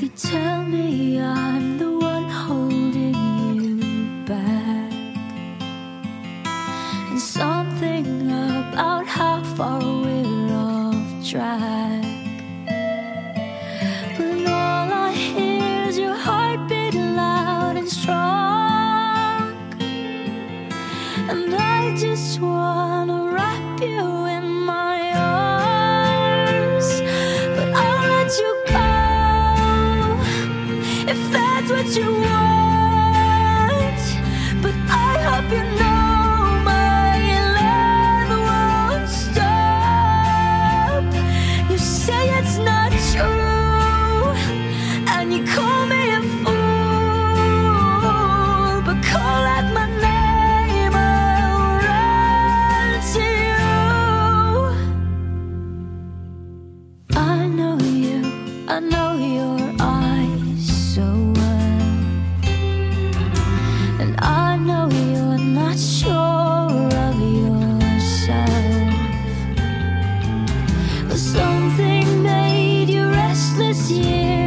You tell me I'm the one holding you back. And something about how far we're off track. 街。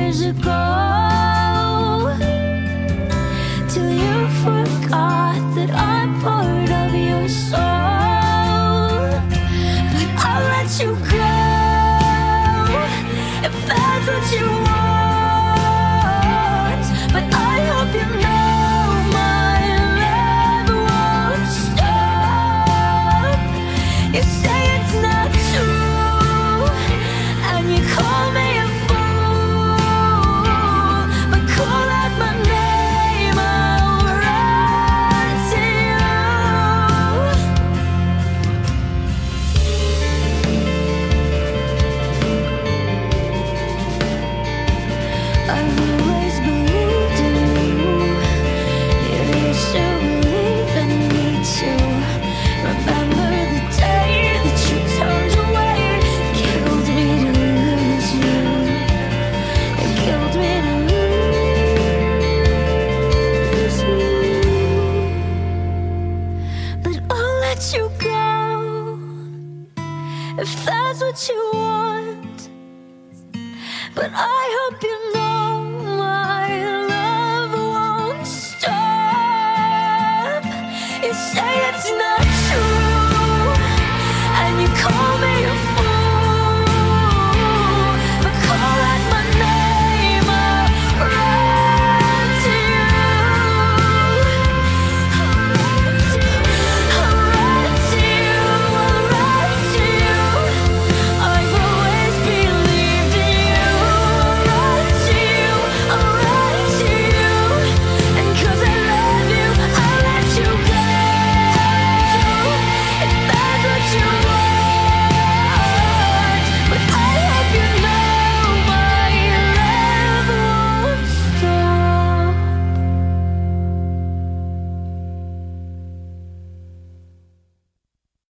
let you go if that's what you want. But I hope you know my love won't stop. You say it's not true, and you call.